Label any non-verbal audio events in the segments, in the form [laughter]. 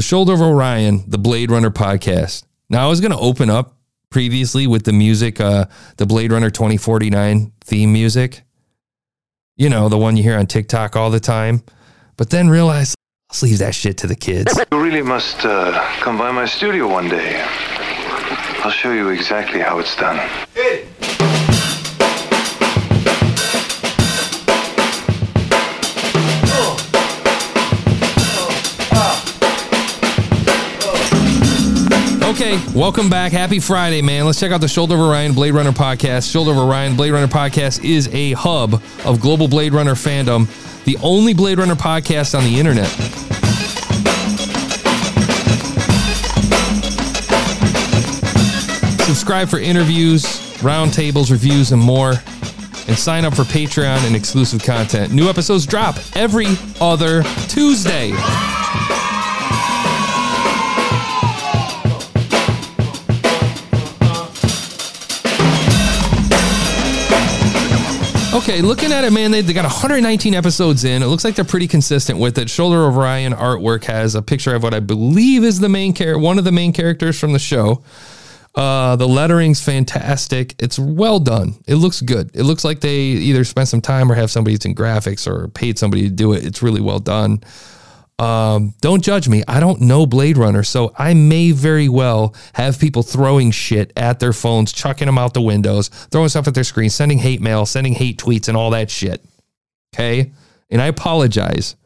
the Shoulder of Orion, the Blade Runner podcast. Now, I was going to open up previously with the music, uh, the Blade Runner 2049 theme music. You know, the one you hear on TikTok all the time. But then realized, let's leave that shit to the kids. You really must uh, come by my studio one day. I'll show you exactly how it's done. Okay, welcome back. Happy Friday, man. Let's check out the Shoulder of Orion Blade Runner podcast. Shoulder of Orion Blade Runner podcast is a hub of global Blade Runner fandom, the only Blade Runner podcast on the internet. Subscribe for interviews, roundtables, reviews, and more. And sign up for Patreon and exclusive content. New episodes drop every other Tuesday. Okay, looking at it, man, they, they got 119 episodes in. It looks like they're pretty consistent with it. Shoulder of Orion artwork has a picture of what I believe is the main character, one of the main characters from the show. Uh, the lettering's fantastic. It's well done. It looks good. It looks like they either spent some time or have somebody that's in graphics or paid somebody to do it. It's really well done. Um, don't judge me. I don't know Blade Runner, so I may very well have people throwing shit at their phones, chucking them out the windows, throwing stuff at their screen, sending hate mail, sending hate tweets, and all that shit. Okay. And I apologize.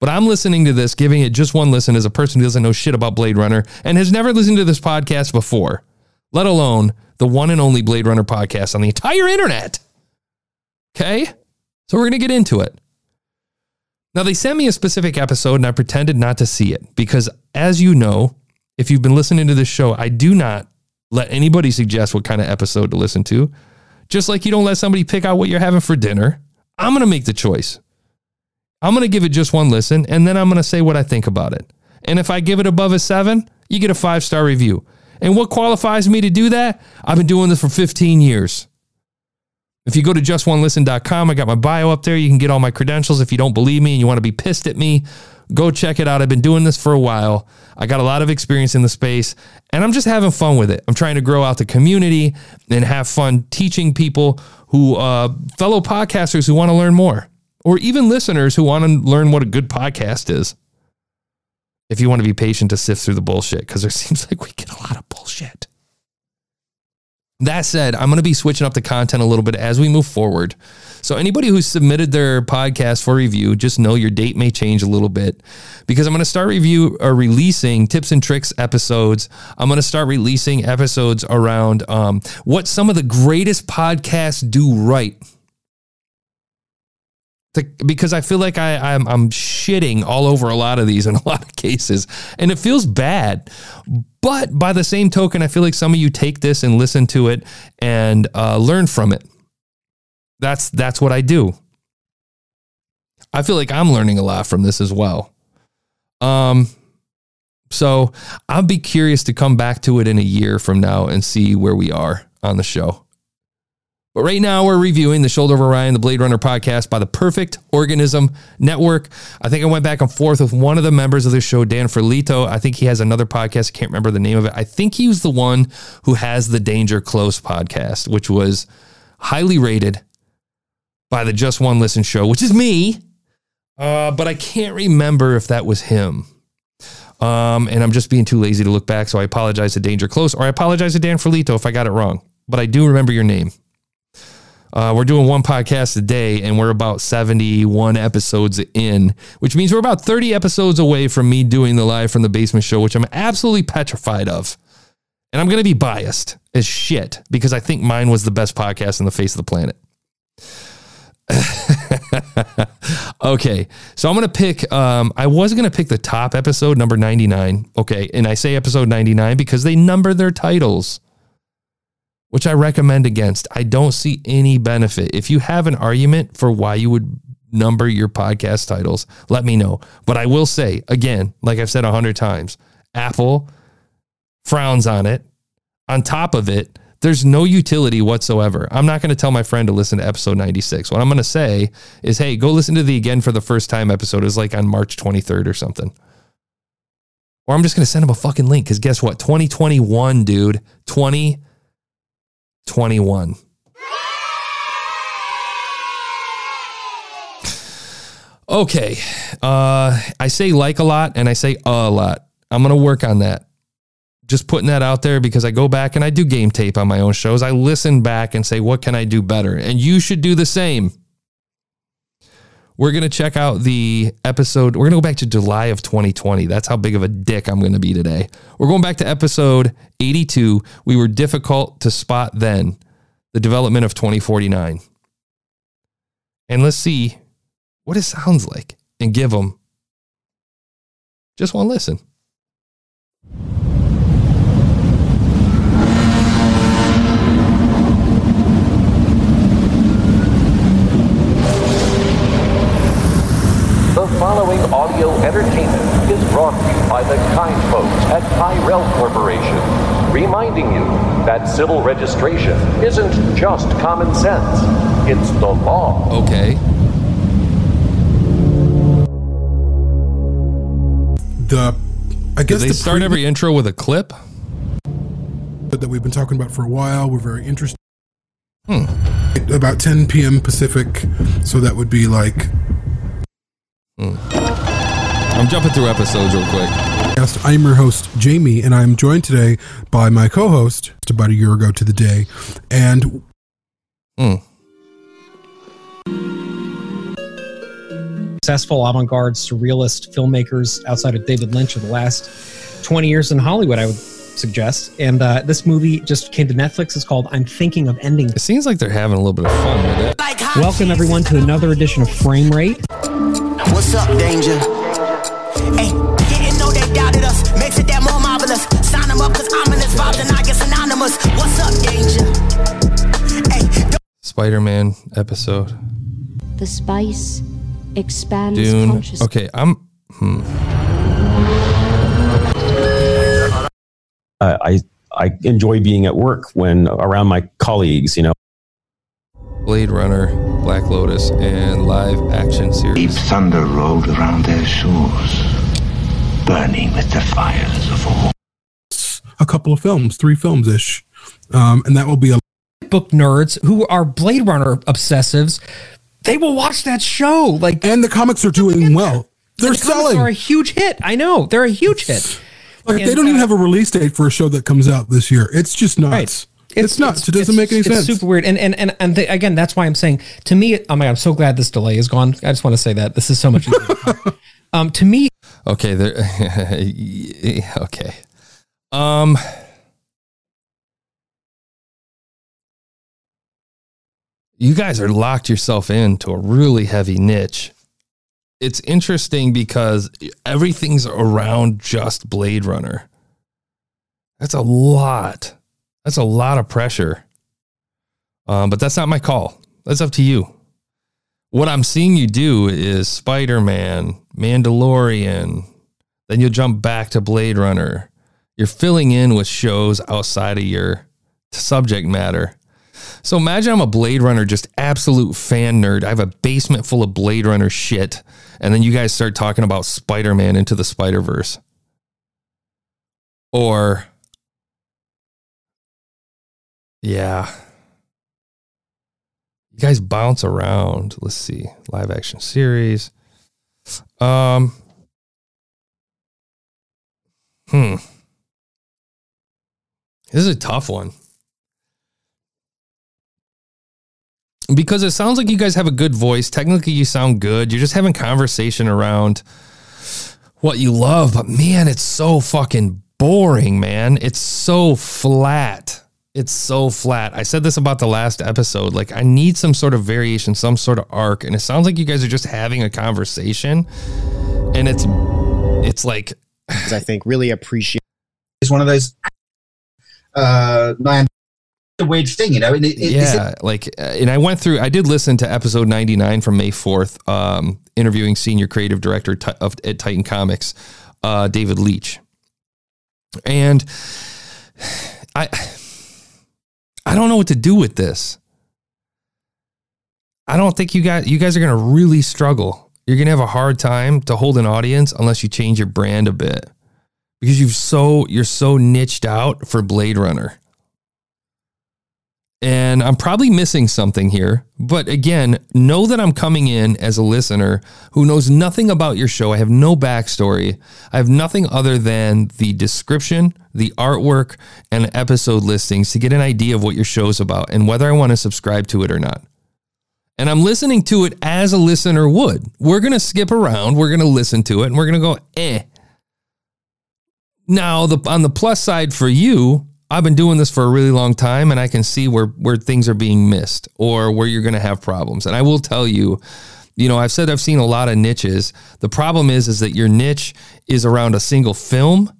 But I'm listening to this, giving it just one listen as a person who doesn't know shit about Blade Runner and has never listened to this podcast before, let alone the one and only Blade Runner podcast on the entire internet. Okay. So we're going to get into it. Now, they sent me a specific episode and I pretended not to see it because, as you know, if you've been listening to this show, I do not let anybody suggest what kind of episode to listen to. Just like you don't let somebody pick out what you're having for dinner, I'm going to make the choice. I'm going to give it just one listen and then I'm going to say what I think about it. And if I give it above a seven, you get a five star review. And what qualifies me to do that? I've been doing this for 15 years. If you go to justonelisten.com, I got my bio up there. You can get all my credentials. If you don't believe me and you want to be pissed at me, go check it out. I've been doing this for a while. I got a lot of experience in the space and I'm just having fun with it. I'm trying to grow out the community and have fun teaching people who, uh, fellow podcasters who want to learn more, or even listeners who want to learn what a good podcast is. If you want to be patient to sift through the bullshit, because there [laughs] seems like we get a lot of bullshit. That said, I'm going to be switching up the content a little bit as we move forward. So, anybody who's submitted their podcast for review, just know your date may change a little bit because I'm going to start review or releasing tips and tricks episodes. I'm going to start releasing episodes around um, what some of the greatest podcasts do right because I feel like I, I'm, I'm shitting all over a lot of these in a [laughs] lot of cases, and it feels bad. But by the same token, I feel like some of you take this and listen to it and uh, learn from it. That's that's what I do. I feel like I'm learning a lot from this as well. Um, so I'll be curious to come back to it in a year from now and see where we are on the show. But right now, we're reviewing the Shoulder of Orion, the Blade Runner podcast by the Perfect Organism Network. I think I went back and forth with one of the members of the show, Dan Ferlito. I think he has another podcast. I can't remember the name of it. I think he was the one who has the Danger Close podcast, which was highly rated by the Just One Listen show, which is me. Uh, but I can't remember if that was him. Um, and I'm just being too lazy to look back. So I apologize to Danger Close, or I apologize to Dan Ferlito if I got it wrong. But I do remember your name. Uh, we're doing one podcast a day and we're about 71 episodes in, which means we're about 30 episodes away from me doing the live from the basement show, which I'm absolutely petrified of. And I'm going to be biased as shit because I think mine was the best podcast on the face of the planet. [laughs] okay, so I'm gonna pick. Um, I was gonna pick the top episode, number 99. Okay, and I say episode 99 because they number their titles which I recommend against. I don't see any benefit. If you have an argument for why you would number your podcast titles, let me know. But I will say, again, like I've said a hundred times, Apple frowns on it. On top of it, there's no utility whatsoever. I'm not going to tell my friend to listen to episode 96. What I'm going to say is, hey, go listen to the again for the first time episode. Is like on March 23rd or something Or I'm just going to send him a fucking link because guess what? 2021, dude. 2021. Okay. Uh, I say like a lot and I say a lot. I'm going to work on that. Just putting that out there because I go back and I do game tape on my own shows. I listen back and say, what can I do better? And you should do the same. We're going to check out the episode. We're going to go back to July of 2020. That's how big of a dick I'm going to be today. We're going back to episode 82. We were difficult to spot then, the development of 2049. And let's see what it sounds like and give them just one listen. Following audio entertainment is brought to you by the kind folks at Tyrell Corporation, reminding you that civil registration isn't just common sense, it's the law. Okay. the I Do guess they the start pre- every intro with a clip? that we've been talking about for a while. We're very interested. Hmm. About 10 p.m. Pacific, so that would be like I'm jumping through episodes real quick. podcast. I'm your host Jamie, and I'm joined today by my co-host just about a year ago to the day, and Hmm. successful avant-garde surrealist filmmakers outside of David Lynch of the last 20 years in Hollywood, I would suggest. And uh, this movie just came to Netflix. It's called I'm Thinking of Ending. It seems like they're having a little bit of fun with it. Welcome everyone to another edition of Frame Rate. What's up, danger? Hey, didn't know they doubted us. Makes it that more marvelous. Sign them up, cause ominous vibes and I get synonymous. What's up, danger? Hey, Spider Man episode. The spice expands Dune. consciousness. Okay, I'm. Hmm. uh, I I enjoy being at work when around my colleagues. You know, Blade Runner, Black Lotus, and live action series. Deep series. thunder rolled around their shores, burning with the fires of war. a couple of films, three films ish, um, and that will be a Book nerds who are Blade Runner obsessives, they will watch that show. Like and the comics are doing well. They're the comics selling. are a huge hit. I know they're a huge hit. Like they don't even uh, have a release date for a show that comes out this year. It's just nuts. It's, nuts. it doesn't make any it's sense. super weird. And and and and the, again, that's why I'm saying to me, oh my god, I'm so glad this delay is gone. I just want to say that this is so much [laughs] um, to me, Okay, there. [laughs] okay. Um. You guys are locked yourself into a really heavy niche. It's interesting because everything's around just Blade Runner. That's a lot. That's a lot of pressure. Um, but that's not my call. That's up to you. What I'm seeing you do is Spider Man, Mandalorian, then you'll jump back to Blade Runner. You're filling in with shows outside of your subject matter. So imagine I'm a Blade Runner, just absolute fan nerd. I have a basement full of Blade Runner shit. And then you guys start talking about Spider Man into the Spider Verse. Or, yeah. You guys bounce around. Let's see. Live action series. Um, Hmm. This is a tough one. Because it sounds like you guys have a good voice. Technically, you sound good. You're just having conversation around what you love. But man, it's so fucking boring, man. It's so flat. It's so flat. I said this about the last episode. Like, I need some sort of variation, some sort of arc. And it sounds like you guys are just having a conversation. And it's, it's like, I think really appreciate. It's one of those uh, nine a weird thing, you know. And it, it, it's- yeah, like, uh, and I went through. I did listen to episode ninety nine from May fourth, um, interviewing senior creative director ti- of at Titan Comics, uh, David Leach, and [sighs] I, I don't know what to do with this. I don't think you guys, you guys are going to really struggle. You're going to have a hard time to hold an audience unless you change your brand a bit, because you've so you're so niched out for Blade Runner. And I'm probably missing something here, but again, know that I'm coming in as a listener who knows nothing about your show. I have no backstory. I have nothing other than the description, the artwork, and episode listings to get an idea of what your show's about and whether I want to subscribe to it or not. And I'm listening to it as a listener would. We're going to skip around, we're going to listen to it, and we're going to go, eh. Now, the, on the plus side for you, I've been doing this for a really long time and I can see where where things are being missed or where you're going to have problems. And I will tell you, you know, I've said I've seen a lot of niches. The problem is is that your niche is around a single film.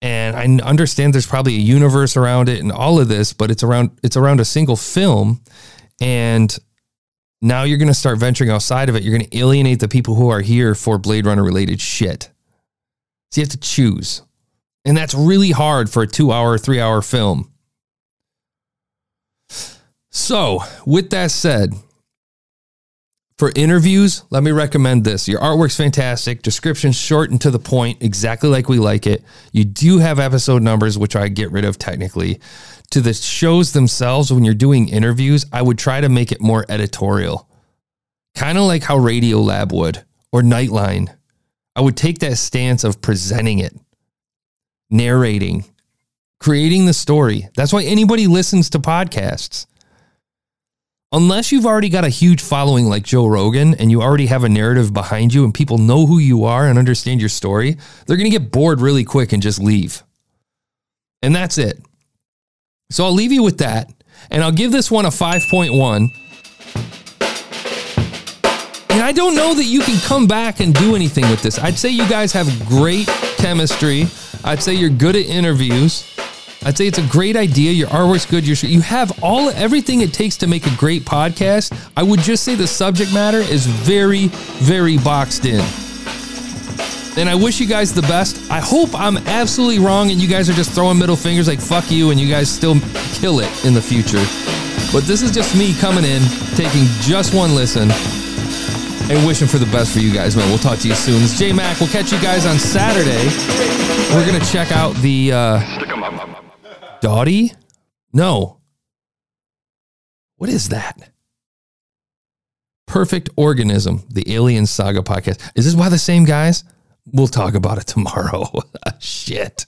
And I understand there's probably a universe around it and all of this, but it's around it's around a single film and now you're going to start venturing outside of it. You're going to alienate the people who are here for Blade Runner related shit. So you have to choose. And that's really hard for a two hour, three hour film. So, with that said, for interviews, let me recommend this. Your artwork's fantastic, description's short and to the point, exactly like we like it. You do have episode numbers, which I get rid of technically. To the shows themselves, when you're doing interviews, I would try to make it more editorial, kind of like how Radiolab would or Nightline. I would take that stance of presenting it narrating, creating the story. That's why anybody listens to podcasts. Unless you've already got a huge following like Joe Rogan and you already have a narrative behind you and people know who you are and understand your story, they're going to get bored really quick and just leave. And that's it. So I'll leave you with that. And I'll give this one a 5.1. And I don't know that you can come back and do anything with this. I'd say you guys have great chemistry. I'd say you're good at interviews. I'd say it's a great idea. Your artwork's good. You have all everything it takes to make a great podcast. I would just say the subject matter is very, very boxed in. And I wish you guys the best. I hope I'm absolutely wrong and you guys are just throwing middle fingers like fuck you and you guys still kill it in the future. But this is just me coming in, taking just one listen, and wishing for the best for you guys, man. We'll talk to you soon. It's J Mac. We'll catch you guys on Saturday. We're gonna check out the uh Dottie? No. What is that? Perfect Organism, the Alien Saga podcast. Is this why the same guys? We'll talk about it tomorrow. [laughs] Shit.